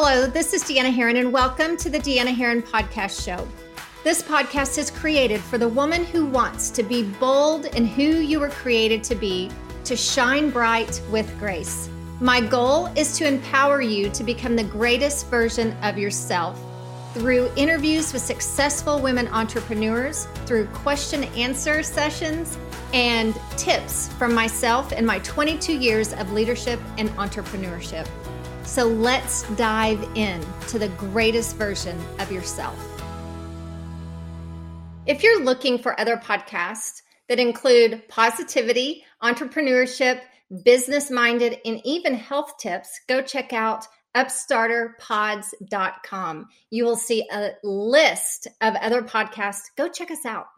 Hello, this is Deanna Herrin, and welcome to the Deanna Herrin Podcast Show. This podcast is created for the woman who wants to be bold in who you were created to be, to shine bright with grace. My goal is to empower you to become the greatest version of yourself through interviews with successful women entrepreneurs, through question answer sessions, and tips from myself in my 22 years of leadership and entrepreneurship. So let's dive in to the greatest version of yourself. If you're looking for other podcasts that include positivity, entrepreneurship, business minded, and even health tips, go check out upstarterpods.com. You will see a list of other podcasts. Go check us out.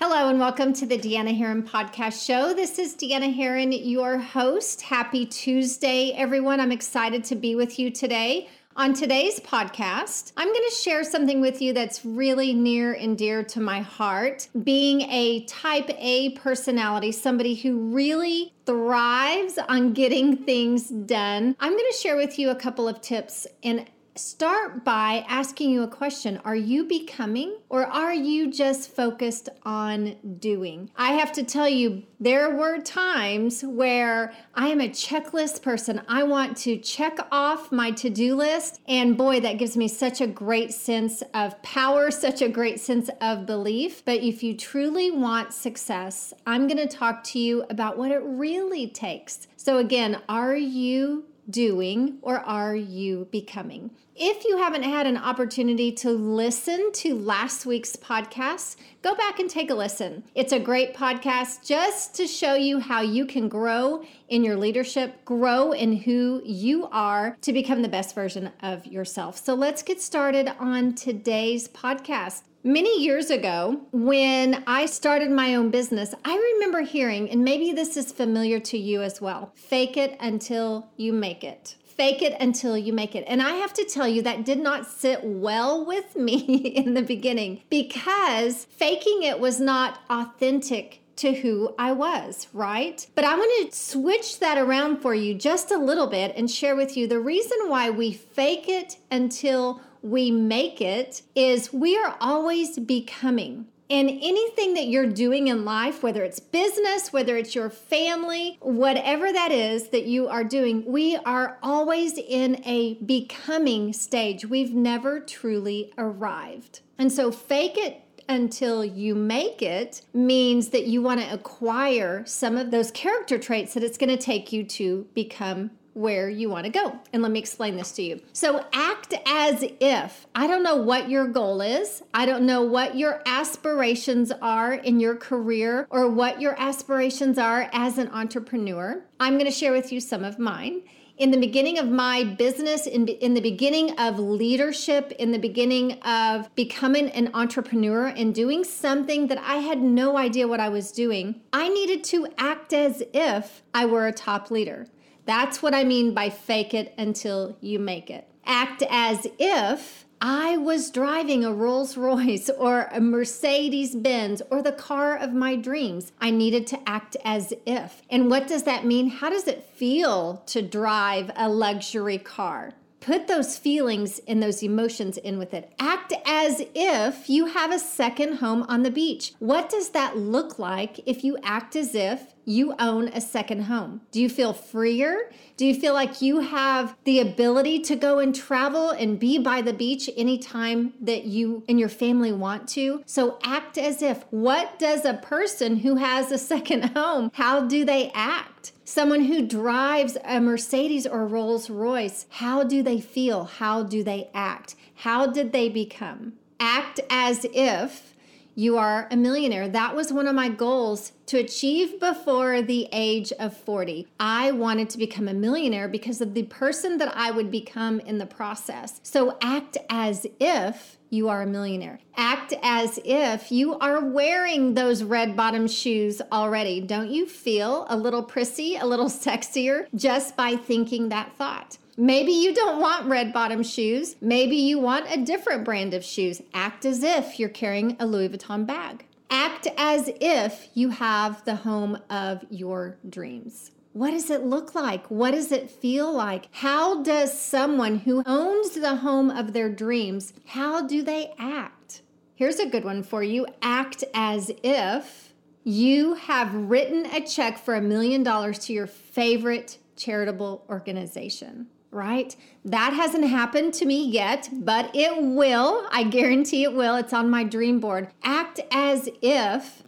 Hello and welcome to the Deanna Herrin podcast show. This is Deanna Herrin, your host. Happy Tuesday, everyone. I'm excited to be with you today. On today's podcast, I'm going to share something with you that's really near and dear to my heart. Being a type A personality, somebody who really thrives on getting things done, I'm going to share with you a couple of tips and start by asking you a question Are you becoming or are you just focused on doing? I have to tell you, there were times where I am a checklist person. I want to check off my to do list. And boy, that gives me such a great sense of power, such a great sense of belief. But if you truly want success, I'm going to talk to you about what it really takes. So, again, are you doing or are you becoming? If you haven't had an opportunity to listen to last week's podcast, go back and take a listen. It's a great podcast just to show you how you can grow in your leadership, grow in who you are to become the best version of yourself. So let's get started on today's podcast. Many years ago, when I started my own business, I remember hearing, and maybe this is familiar to you as well fake it until you make it fake it until you make it. And I have to tell you, that did not sit well with me in the beginning because faking it was not authentic to who I was, right? But I want to switch that around for you just a little bit and share with you the reason why we fake it until we make it is we are always becoming. And anything that you're doing in life, whether it's business, whether it's your family, whatever that is that you are doing, we are always in a becoming stage. We've never truly arrived. And so, fake it until you make it means that you want to acquire some of those character traits that it's going to take you to become where you want to go. And let me explain this to you. So, act as if. I don't know what your goal is. I don't know what your aspirations are in your career or what your aspirations are as an entrepreneur. I'm going to share with you some of mine. In the beginning of my business, in, in the beginning of leadership, in the beginning of becoming an entrepreneur and doing something that I had no idea what I was doing, I needed to act as if I were a top leader. That's what I mean by fake it until you make it. Act as if I was driving a Rolls Royce or a Mercedes Benz or the car of my dreams. I needed to act as if. And what does that mean? How does it feel to drive a luxury car? Put those feelings and those emotions in with it. Act as if you have a second home on the beach. What does that look like if you act as if you own a second home? Do you feel freer? Do you feel like you have the ability to go and travel and be by the beach anytime that you and your family want to? So act as if. What does a person who has a second home, how do they act? Someone who drives a Mercedes or Rolls Royce, how do they feel? How do they act? How did they become? Act as if you are a millionaire. That was one of my goals to achieve before the age of 40. I wanted to become a millionaire because of the person that I would become in the process. So act as if you are a millionaire. Act as if you are wearing those red bottom shoes already. Don't you feel a little prissy, a little sexier just by thinking that thought? Maybe you don't want red bottom shoes. Maybe you want a different brand of shoes. Act as if you're carrying a Louis Vuitton bag. Act as if you have the home of your dreams. What does it look like? What does it feel like? How does someone who owns the home of their dreams, how do they act? Here's a good one for you. Act as if you have written a check for a million dollars to your favorite charitable organization right? That hasn't happened to me yet, but it will. I guarantee it will. It's on my dream board. Act as if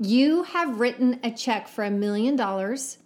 you have written a check for a million dollars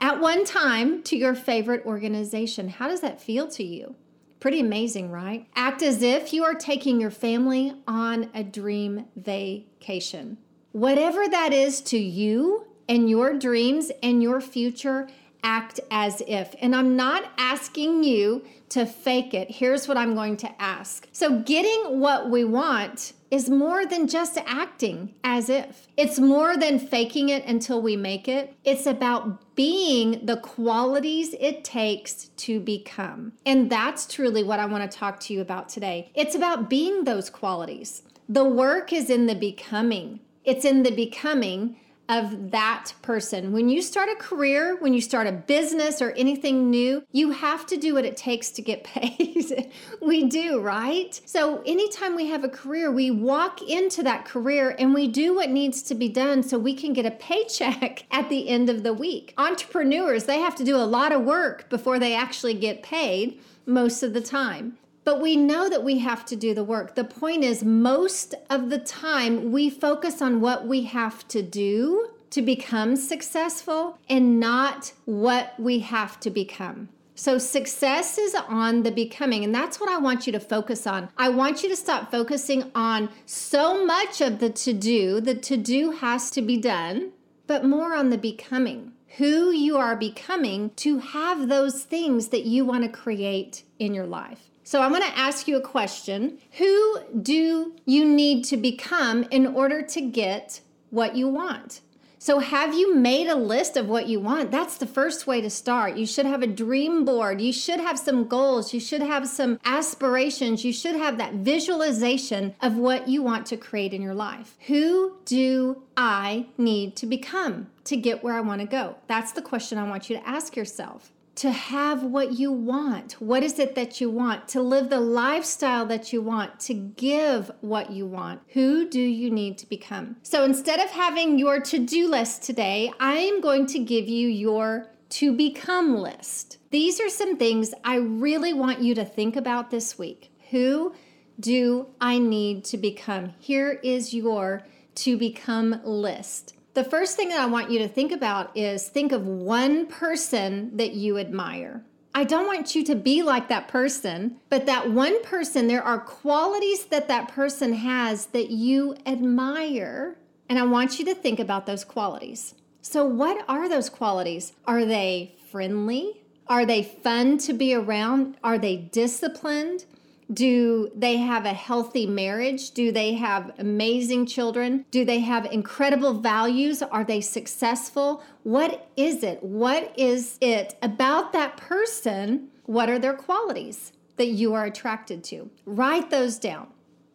at one time to your favorite organization. How does that feel to you? Pretty amazing, right? Act as if you are taking your family on a dream vacation. Whatever that is to you and your dreams and your future, act as if. And I'm not asking you to fake it. Here's what I'm going to ask. So, getting what we want is more than just acting as if. It's more than faking it until we make it. It's about being the qualities it takes to become. And that's truly what I want to talk to you about today. It's about being those qualities. The work is in the becoming. It's in the becoming of that person. When you start a career, when you start a business or anything new, you have to do what it takes to get paid. we do, right? So, anytime we have a career, we walk into that career and we do what needs to be done so we can get a paycheck at the end of the week. Entrepreneurs, they have to do a lot of work before they actually get paid most of the time but we know that we have to do the work. The point is, most of the time, we focus on what we have to do to become successful and not what we have to become. So, success is on the becoming, and that's what I want you to focus on. I want you to stop focusing on so much of the to do. The to do has to be done, but more on the becoming. Who you are becoming to have those things that you want to create in your life. So I'm going to ask you a question. Who do you need to become in order to get what you want? So, have you made a list of what you want? That's the first way to start. You should have a dream board. You should have some goals. You should have some aspirations. You should have that visualization of what you want to create in your life. Who do I need to become to get where I want to go? That's the question I want you to ask yourself to have what you want. What is it that you want? To live the lifestyle that you want, to give what you want. Who do you need to become? So instead of having your to do list today, I am going to give you your to become list. These are some things I really want you to think about this week. Who do I need to become? Here is your to become list. The first thing that I want you to think about is think of one person that you admire. I don't want you to be like that person, but that one person, there are qualities that that person has that you admire. And I want you to think about those qualities. So, what are those qualities? Are they friendly? Are they fun to be around? Are they disciplined? Do they have a healthy marriage? Do they have amazing children? Do they have incredible values? Are they successful? What is it? What is it about that person? What are their qualities that you are attracted to? Write those down.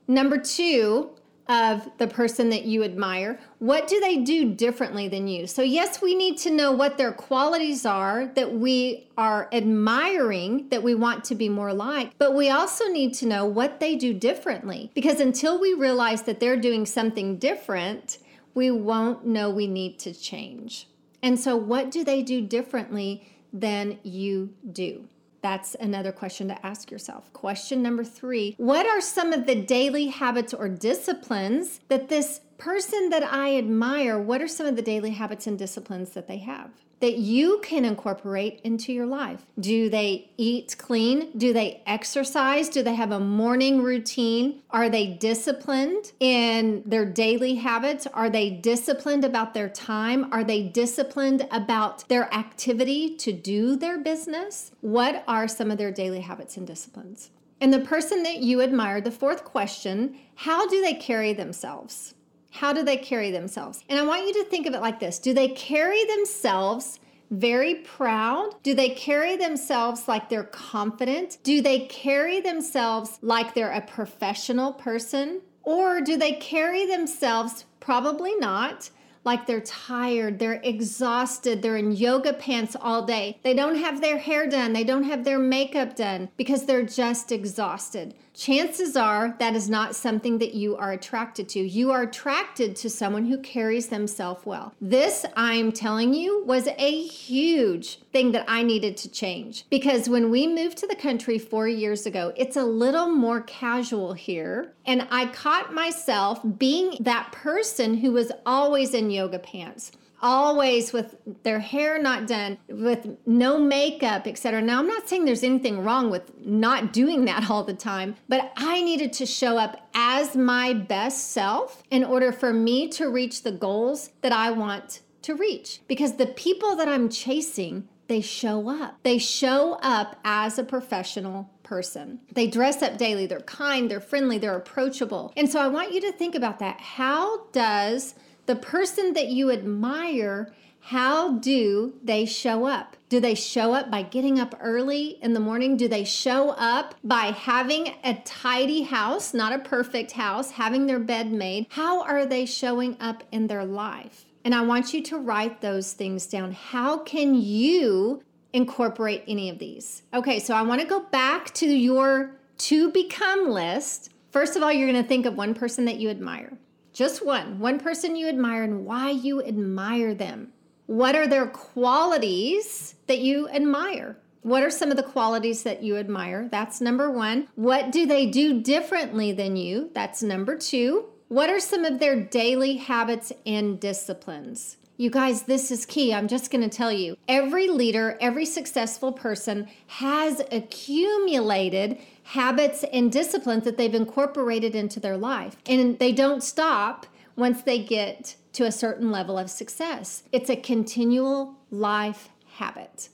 Number two, of the person that you admire. What do they do differently than you? So, yes, we need to know what their qualities are that we are admiring, that we want to be more like, but we also need to know what they do differently because until we realize that they're doing something different, we won't know we need to change. And so, what do they do differently than you do? That's another question to ask yourself. Question number three What are some of the daily habits or disciplines that this person that I admire, what are some of the daily habits and disciplines that they have? that you can incorporate into your life. Do they eat clean? Do they exercise? Do they have a morning routine? Are they disciplined in their daily habits? Are they disciplined about their time? Are they disciplined about their activity to do their business? What are some of their daily habits and disciplines? And the person that you admire, the fourth question, how do they carry themselves? How do they carry themselves? And I want you to think of it like this Do they carry themselves very proud? Do they carry themselves like they're confident? Do they carry themselves like they're a professional person? Or do they carry themselves, probably not, like they're tired, they're exhausted, they're in yoga pants all day. They don't have their hair done, they don't have their makeup done because they're just exhausted chances are that is not something that you are attracted to. You are attracted to someone who carries themselves well. This, I'm telling you, was a huge thing that I needed to change because when we moved to the country four years ago, it's a little more casual here. And I caught myself being that person who was always in yoga pants always with their hair not done, with no makeup, etc. Now, I'm not saying there's anything wrong with not doing that all the time, but I needed to show up as my best self in order for me to reach the goals that I want to reach. Because the people that I'm chasing, they show up. They show up as a professional person. They dress up daily, they're kind, they're friendly, they're approachable. And so I want you to think about that. How does the person that you admire, how do they show up? Do they show up by getting up early in the morning? Do they show up by having a tidy house, not a perfect house, having their bed made? How are they showing up in their life? And I want you to write those things down. How can you incorporate any of these? Okay, so I want to go back to your to become list. First of all, you're going to think of one person that you admire. Just one, one person you admire and why you admire them. What are their qualities that you admire? What are some of the qualities that you admire? That's number one. What do they do differently than you? That's number two. What are some of their daily habits and disciplines? You guys, this is key. I'm just going to tell you every leader, every successful person has accumulated habits and disciplines that they've incorporated into their life. And they don't stop once they get to a certain level of success. It's a continual life habit,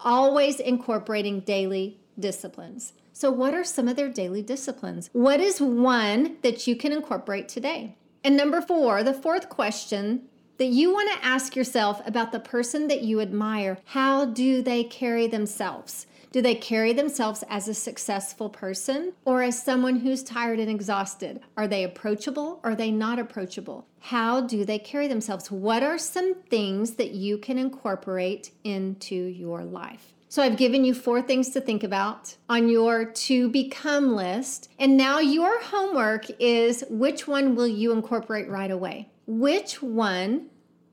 always incorporating daily disciplines. So, what are some of their daily disciplines? What is one that you can incorporate today? And number four, the fourth question that you want to ask yourself about the person that you admire how do they carry themselves? Do they carry themselves as a successful person or as someone who's tired and exhausted? Are they approachable or are they not approachable? How do they carry themselves? What are some things that you can incorporate into your life? So I've given you four things to think about on your to become list. And now your homework is which one will you incorporate right away? Which one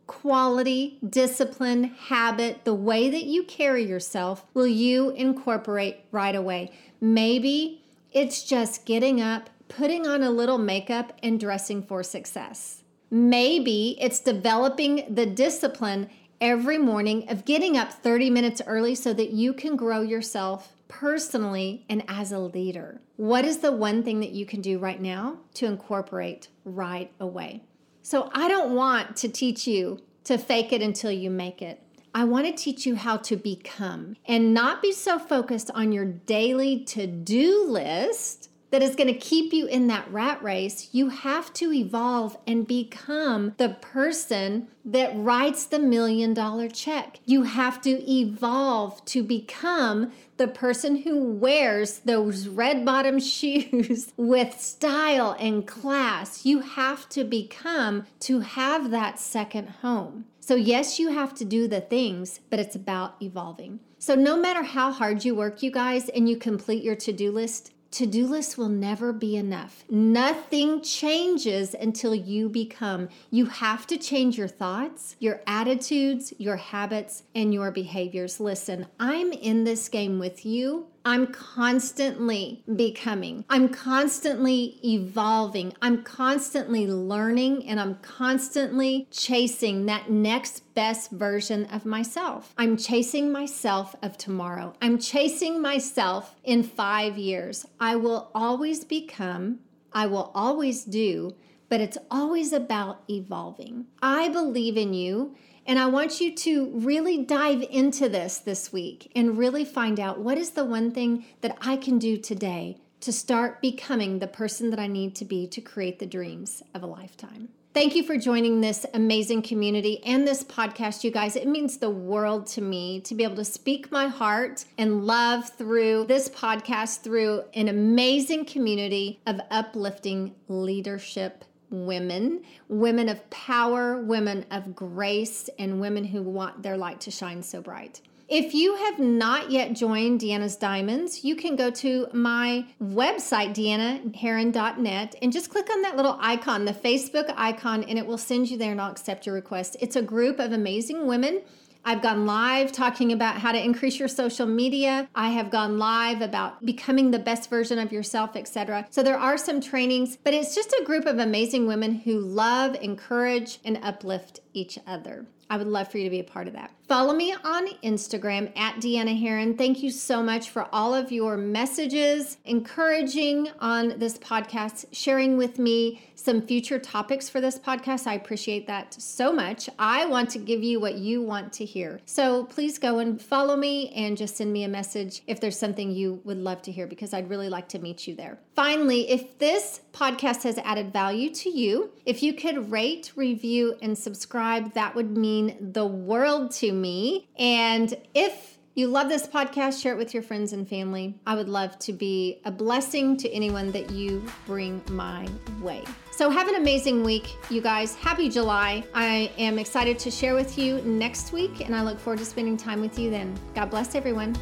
quality, discipline, habit, the way that you carry yourself will you incorporate right away? Maybe it's just getting up, putting on a little makeup, and dressing for success. Maybe it's developing the discipline every morning of getting up 30 minutes early so that you can grow yourself personally and as a leader. What is the one thing that you can do right now to incorporate right away? So I don't want to teach you to fake it until you make it. I want to teach you how to become and not be so focused on your daily to do list that is going to keep you in that rat race. You have to evolve and become the person that writes the million dollar check. You have to evolve to become the person who wears those red bottom shoes with style and class. You have to become to have that second home. So, yes, you have to do the things, but it's about evolving. So, no matter how hard you work, you guys, and you complete your to do list, to do list will never be enough. Nothing changes until you become. You have to change your thoughts, your attitudes, your habits, and your behaviors. Listen, I'm in this game with you. I'm constantly becoming. I'm constantly evolving. I'm constantly learning and I'm constantly chasing that next best version of myself. I'm chasing myself of tomorrow. I'm chasing myself in five years. I will always become, I will always do, but it's always about evolving. I believe in you. And I want you to really dive into this this week and really find out what is the one thing that I can do today to start becoming the person that I need to be to create the dreams of a lifetime. Thank you for joining this amazing community and this podcast, you guys. It means the world to me to be able to speak my heart and love through this podcast, through an amazing community of uplifting leadership women, women of power, women of grace, and women who want their light to shine so bright. If you have not yet joined Deanna's Diamonds, you can go to my website, deannaherrin.net, and just click on that little icon, the Facebook icon, and it will send you there and I'll accept your request. It's a group of amazing women I've gone live talking about how to increase your social media. I have gone live about becoming the best version of yourself, etc. So there are some trainings, but it's just a group of amazing women who love, encourage, and uplift each other. I would love for you to be a part of that. Follow me on Instagram at Deanna Herrin. Thank you so much for all of your messages, encouraging on this podcast, sharing with me some future topics for this podcast. I appreciate that so much. I want to give you what you want to hear. So please go and follow me and just send me a message if there's something you would love to hear because I'd really like to meet you there. Finally, if this podcast has added value to you, if you could rate, review, and subscribe, that would mean the world to me. And if you love this podcast, share it with your friends and family. I would love to be a blessing to anyone that you bring my way. So, have an amazing week, you guys. Happy July. I am excited to share with you next week, and I look forward to spending time with you then. God bless everyone.